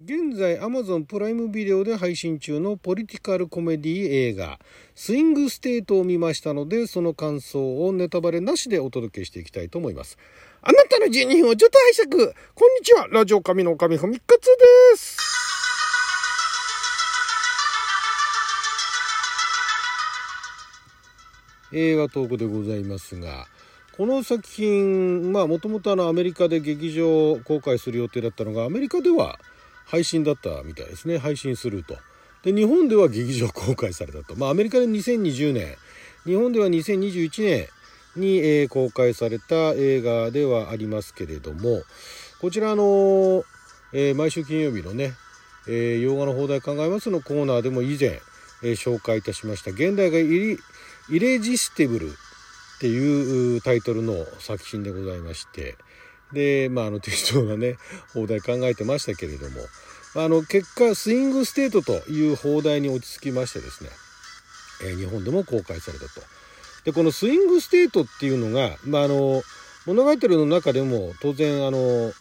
現在 Amazon プライムビデオで配信中のポリティカルコメディ映画スイングステートを見ましたのでその感想をネタバレなしでお届けしていきたいと思います。あなたの12分をちょっと拝借。こんにちは。ラジオ神の神ふみかつです。映画トークでございますがこの作品まあもともとアメリカで劇場公開する予定だったのがアメリカでは配信だったみたいですね。配信すると。で日本では劇場公開されたと。まあアメリカで2020年日本では2021年に、えー、公開された映画ではありますけれどもこちらの、えー、毎週金曜日のね、えー、洋画の放題考えますのコーナーでも以前、え紹介いたしました。現代がイリイレジスティブルっていうタイトルの作品でございましてでまああの適当なね邦題考えてましたけれどもあの結果スイングステートという邦題に落ち着きましてですね、え、日本でも公開されたと。でこのスイングステートっていうのが、まあ、あの物語の中でも当然あの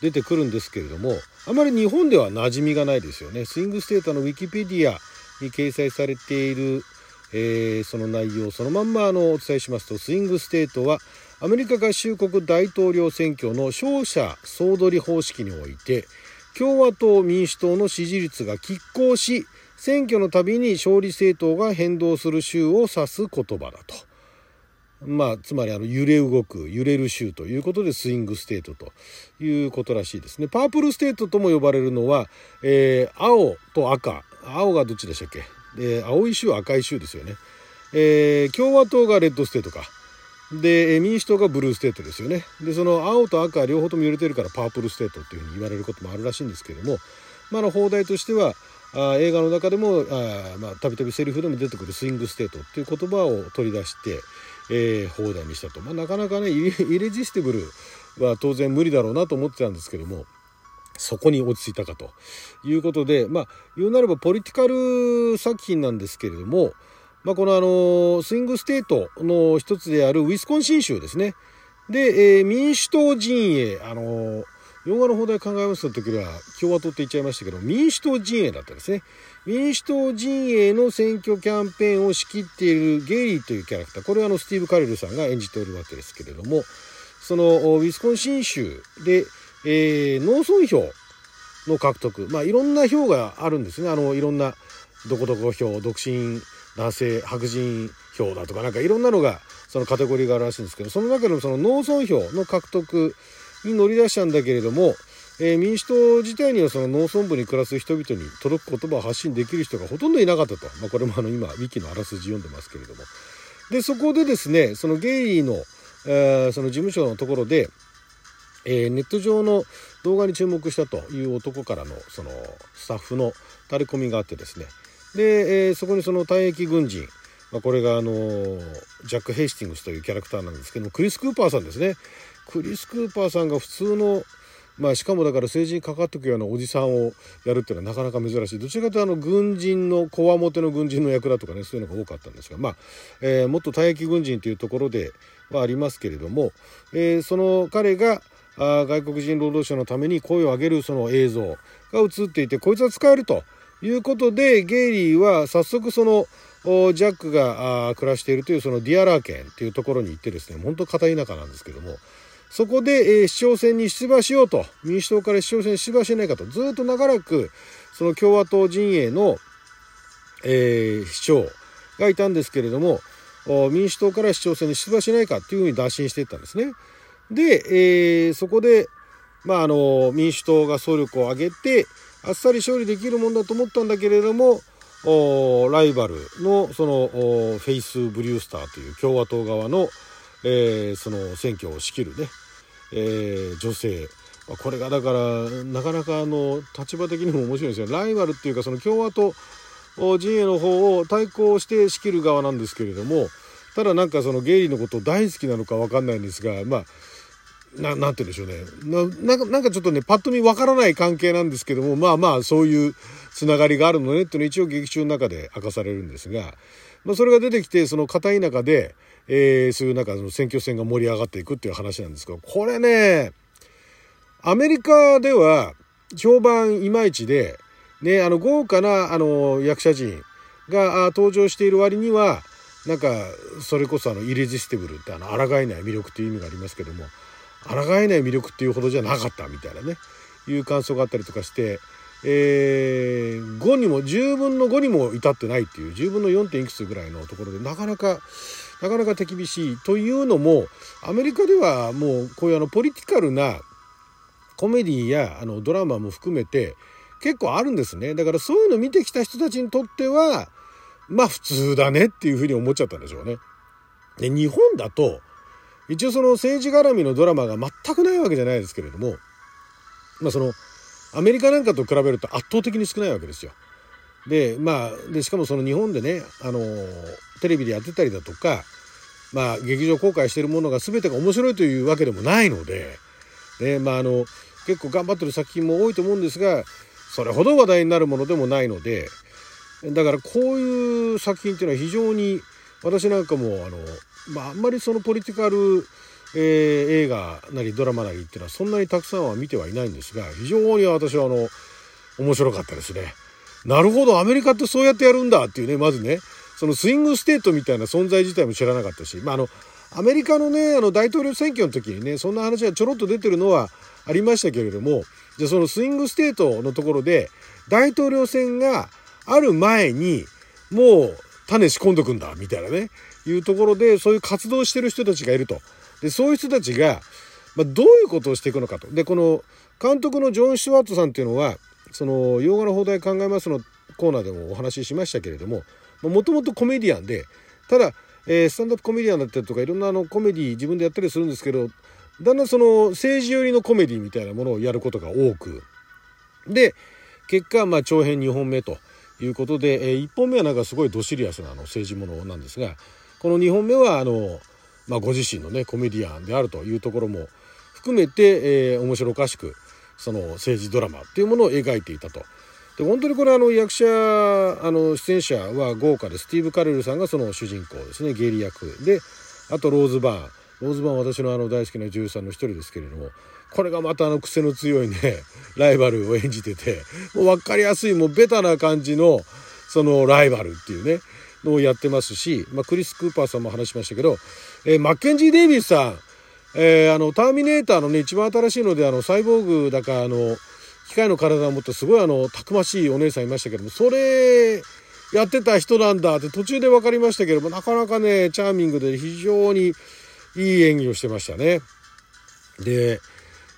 出てくるんですけれどもあまり日本では馴染みがないですよね。スイングステートのウィキペディアに掲載されている、えー、その内容そのまんまあのお伝えしますとスイングステートはアメリカ合衆国大統領選挙の勝者総取り方式において共和党民主党の支持率が拮抗し選挙のたびに勝利政党が変動する州を指す言葉だと。まあ、つまりあの揺れ動く揺れる州ということでスイングステートということらしいですね。パープルステートとも呼ばれるのは、えー、青と赤青がどっちでしたっけ、えー、青い州赤い州ですよね。えー、共和党がレッドステートか。で民主党がブルーステートですよね。でその青と赤両方とも揺れてるからパープルステートっていうふうに言われることもあるらしいんですけども、まあ、の邦題としてはあ映画の中でもたびたびセリフでも出てくるスイングステートっていう言葉を取り出して、えー、邦題にしたと、まあ、なかなかね Irresistible は当然無理だろうなと思ってたんですけどもそこに落ち着いたかということでまあ言うなればポリティカル作品なんですけれどもまあ、このあのスイングステートの一つであるウィスコンシン州ですね。で、えー、民主党陣営、あの洋画の邦題考えました時は共和党って言っちゃいましたけど、民主党陣営だったんですね。民主党陣営の選挙キャンペーンを仕切っているゲイリーというキャラクター、これはあのスティーブ・カレルさんが演じておるわけですけれども、そのウィスコンシン州で、えー、農村票の獲得、まあいろんな票があるんですね。あの、いろんなどこどこ票、独身男性白人票だとかなんかいろんなのがそのカテゴリーがあるらしいんですけどその中でもその農村票の獲得に乗り出したんだけれども、えー、民主党自体にはその農村部に暮らす人々に届く言葉を発信できる人がほとんどいなかったと、まあ、これもあの今ウィキのあらすじ読んでますけれども。でそこでですねそのゲイリーの、えー、その事務所のところで、えー、ネット上の動画に注目したという男からのそのスタッフのタレコミがあってですねで、えー、そこにその退役軍人、まあ、これがあのジャック・ヘイスティングスというキャラクターなんですけどクリス・クーパーさんですね。クリス・クーパーさんが普通のまあしかもだから政治にかかっていくようなおじさんをやるっていうのはなかなか珍しい。どちらかというとあの軍人のこわもての軍人の役だとかねそういうのが多かったんですがまあ、えー、もっと退役軍人というところではありますけれども、えー、その彼があ外国人労働者のために声を上げるその映像が映っていてこいつは使えると。いうことでゲイリーは早速そのジャックが暮らしているというそのディアラー県というところに行ってですね本当片田舎なんですけどもそこで、え市長選に出馬しようと民主党から市長選に出馬しないかとずっと長らくその共和党陣営の、えー、市長がいたんですけれども民主党から市長選に出馬しないかっていうふうに打診していったんですね。で、えー、そこで、まあ、あの民主党が総力を挙げてあっさり勝利できるもんだと思ったんだけれどもライバルのそのフェイス・ブリュースターという共和党側の、えー、その選挙を仕切るね、えー、女性。これがだからなかなかあの立場的にも面白いですよライバルっていうかその共和党陣営の方を対抗して仕切る側なんですけれどもただなんかそのゲイリーのこと大好きなのか分かんないんですがまあななんて言うんでしょうね。ななんかちょっとねパッと見わからない関係なんですけどもまあまあそういうつながりがあるのねっていうの一応劇中の中で明かされるんですが、まあ、それが出てきてその片田舎で、えー、そういうなんかその選挙戦が盛り上がっていくっていう話なんですけどこれねアメリカでは評判いまいちで、ね、あの豪華なあの役者陣が登場している割にはなんかそれこそあのイレジスティブルってあの抗えない魅力っていう意味がありますけども抗えない魅力っていうほどじゃなかったみたいなねいう感想があったりとかして、えー、5にも10分の5にも至ってないっていう10分の 4. 点いくつぐらいのところでなかなかなかなか手厳しいというのもアメリカではもうこういうあのポリティカルなコメディやあのドラマも含めて結構あるんですねだからそういうの見てきた人たちにとってはまあ普通だねっていうふうに思っちゃったんでしょうね。で日本だと一応その政治絡みのドラマが全くないわけじゃないですけれどもまあそのアメリカなんかと比べると圧倒的に少ないわけですよ。でまあでしかもその日本でねあのテレビでやってたりだとかまあ劇場公開してるものが全てが面白いというわけでもないので、ねまあ、あの結構頑張ってる作品も多いと思うんですがそれほど話題になるものでもないのでだからこういう作品っていうのは非常に私なんかもあの、まあ、あんまりそのポリティカル、えー、映画なりドラマなりっていうのはそんなにたくさんは見てはいないんですが非常に私はあの面白かったですね。なるほどアメリカってそうやってやるんだっていうねまずねそのスイングステートみたいな存在自体も知らなかったし、まあ、あのアメリカのねあの大統領選挙の時にねそんな話がちょろっと出てるのはありましたけれどもじゃそのスイングステートのところで大統領選がある前にもう種仕込んどくんだみたいなね。いうところでそういう活動してる人たちがいると。でそういう人たちが、まあ、どういうことをしていくのかと。でこの監督のジョン・スチュワートさんっていうのはその洋画の邦題考えますのコーナーでもお話ししましたけれどももともとコメディアンでただ、えー、スタンダップコメディアンだったりとかいろんなあのコメディ自分でやったりするんですけどだんだんその政治寄りのコメディみたいなものをやることが多く。で結果まあ長編2本目と。いうことで、えー、1本目はなんかすごいドシリアスなあの政治ものなんですがこの2本目はあの、まあ、ご自身のねコメディアンであるというところも含めて、えー、面白おかしくその政治ドラマっていうものを描いていたと。で本当にこれあの役者あの出演者は豪華でスティーブ・カレルさんがその主人公ですねゲイリー役であとローズ・バーンローズ・バーン私のあの大好きな女優さんの一人ですけれどもこれがまたあの癖の強いね ライバルを演じててもう分かりやすいもうベタな感じのそのライバルっていうねのをやってますし、まあ、クリス・クーパーさんも話しましたけど、えー、マッケンジー・デイビスさん、えー、あのターミネーターのね一番新しいのであのサイボーグだかあの機械の体を持ってすごいあのたくましいお姉さんいましたけどもそれやってた人なんだって途中で分かりましたけどもなかなかねチャーミングで非常にいい演技をしてましたね。で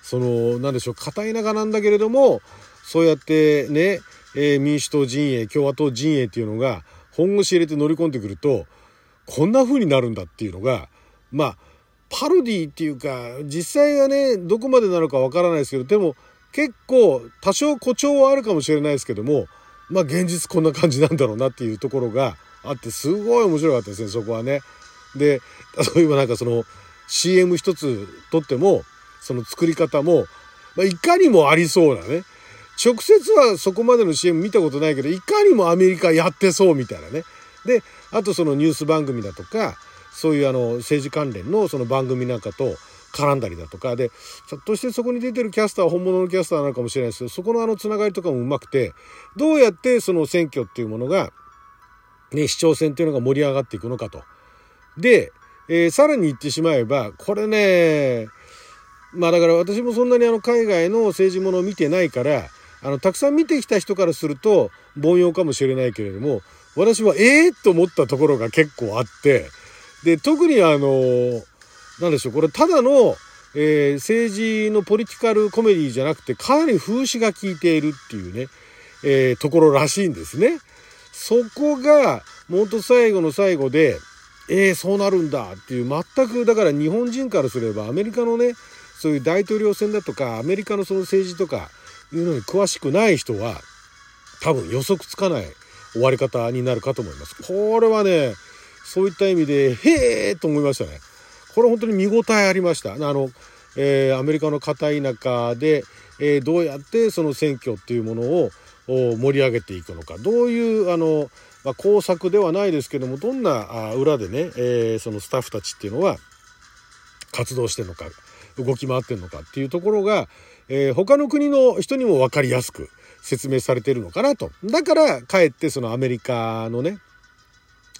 その何でしょう片田舎なんだけれどもそうやってね、えー、民主党陣営共和党陣営っていうのが本腰入れて乗り込んでくるとこんな風になるんだっていうのがまあパロディっていうか実際はねどこまでなのかわからないですけどでも結構多少誇張はあるかもしれないですけどもまあ現実こんな感じなんだろうなっていうところがあってすごい面白かったですねそこはね。で例えばなんかその CM 一つとってもその作り方も、まあ、いかにもありそうなね。直接はそこまでの CM 見たことないけどいかにもアメリカやってそうみたいなね。であとそのニュース番組だとかそういうあの政治関連のその番組なんかと絡んだりだとか。でひょっとしてそこに出てるキャスターは本物のキャスターなのかもしれないですけどそこのあのつながりとかもうまくてどうやってその選挙っていうものが、ね、市長選っていうのが盛り上がっていくのかと。で、えー、さらに言ってしまえばこれねまあだから私もそんなにあの海外の政治ものを見てないからあのたくさん見てきた人からすると凡庸かもしれないけれども私はええー、と思ったところが結構あってで特にあの何でしょうこれただの、えー、政治のポリティカルコメディじゃなくてかなり風刺が効いているっていうね、えー、ところらしいんですね。そこがもっと最後の最後でえー、そうなるんだっていう全くだから日本人からすればアメリカのねそういう大統領選だとかアメリカのその政治とかいうのに詳しくない人は多分予測つかない終わり方になるかと思います。これはねそういった意味でへえと思いましたね。これ本当に見応えありました。あの、えー、アメリカの片田舎で、えー、どうやってその選挙っていうものを盛り上げていくのかどういうあの、まあ、工作ではないですけどもどんな裏でね、えー、そのスタッフたちっていうのは活動してるのか動き回ってるのかっていうところがえー、他の国の人にも分かりやすく説明されているのかなと。だからかえってそのアメリカのね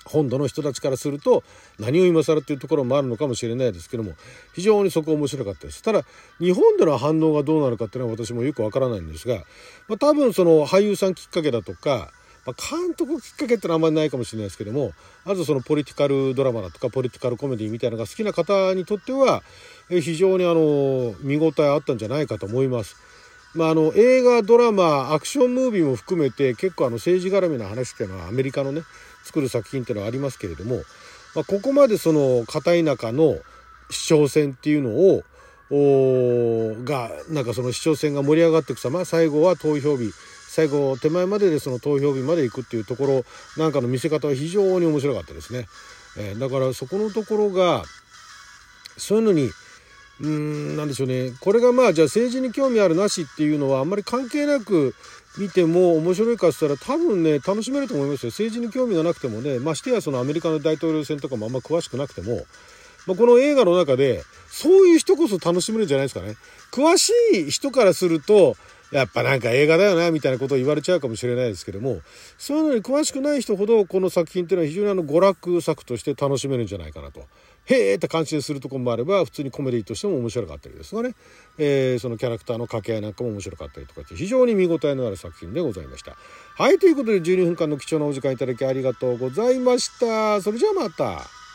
本土の人たちからすると何を今更っていうところもあるのかもしれないですけども非常にそこ面白かったですただ日本での反応がどうなるかっていうのは私もよくわからないんですが、まあ、多分その俳優さんきっかけだとか、まあ、監督きっかけってのはあんまりないかもしれないですけどもあとそのポリティカルドラマだとかポリティカルコメディみたいなのが好きな方にとっては非常にあの見応えあったんじゃないかと思います。まあ、あの映画ドラマアクションムービーも含めて結構あの政治絡みの話っていうのはアメリカのね作る作品っていうのはありますけれども、まあ、ここまでその片田舎の市長選っていうのをがなんかその市長選が盛り上がっていく様最後は投票日最後手前まででその投票日まで行くっていうところなんかの見せ方は非常に面白かったですね。えー、だからそこのところがそういうのにうーんなんでしょうね。これがまあじゃあ政治に興味あるなしっていうのはあんまり関係なく見ても面白いかっつったら多分ね楽しめると思いますよ。政治に興味がなくてもねましてやそのアメリカの大統領選とかもあんま詳しくなくても、ま、この映画の中でそういう人こそ楽しめるんじゃないですかね。詳しい人からするとやっぱなんか映画だよなみたいなことを言われちゃうかもしれないですけどもそういうのに詳しくない人ほどこの作品っていうのは非常にあの娯楽作として楽しめるんじゃないかなと。へーって感心するとこもあれば普通にコメディとしても面白かったりですがね、えー、そのキャラクターの掛け合いなんかも面白かったりとかして非常に見応えのある作品でございました。はいということで12分間の貴重なお時間いただきありがとうございました。それじゃあまた。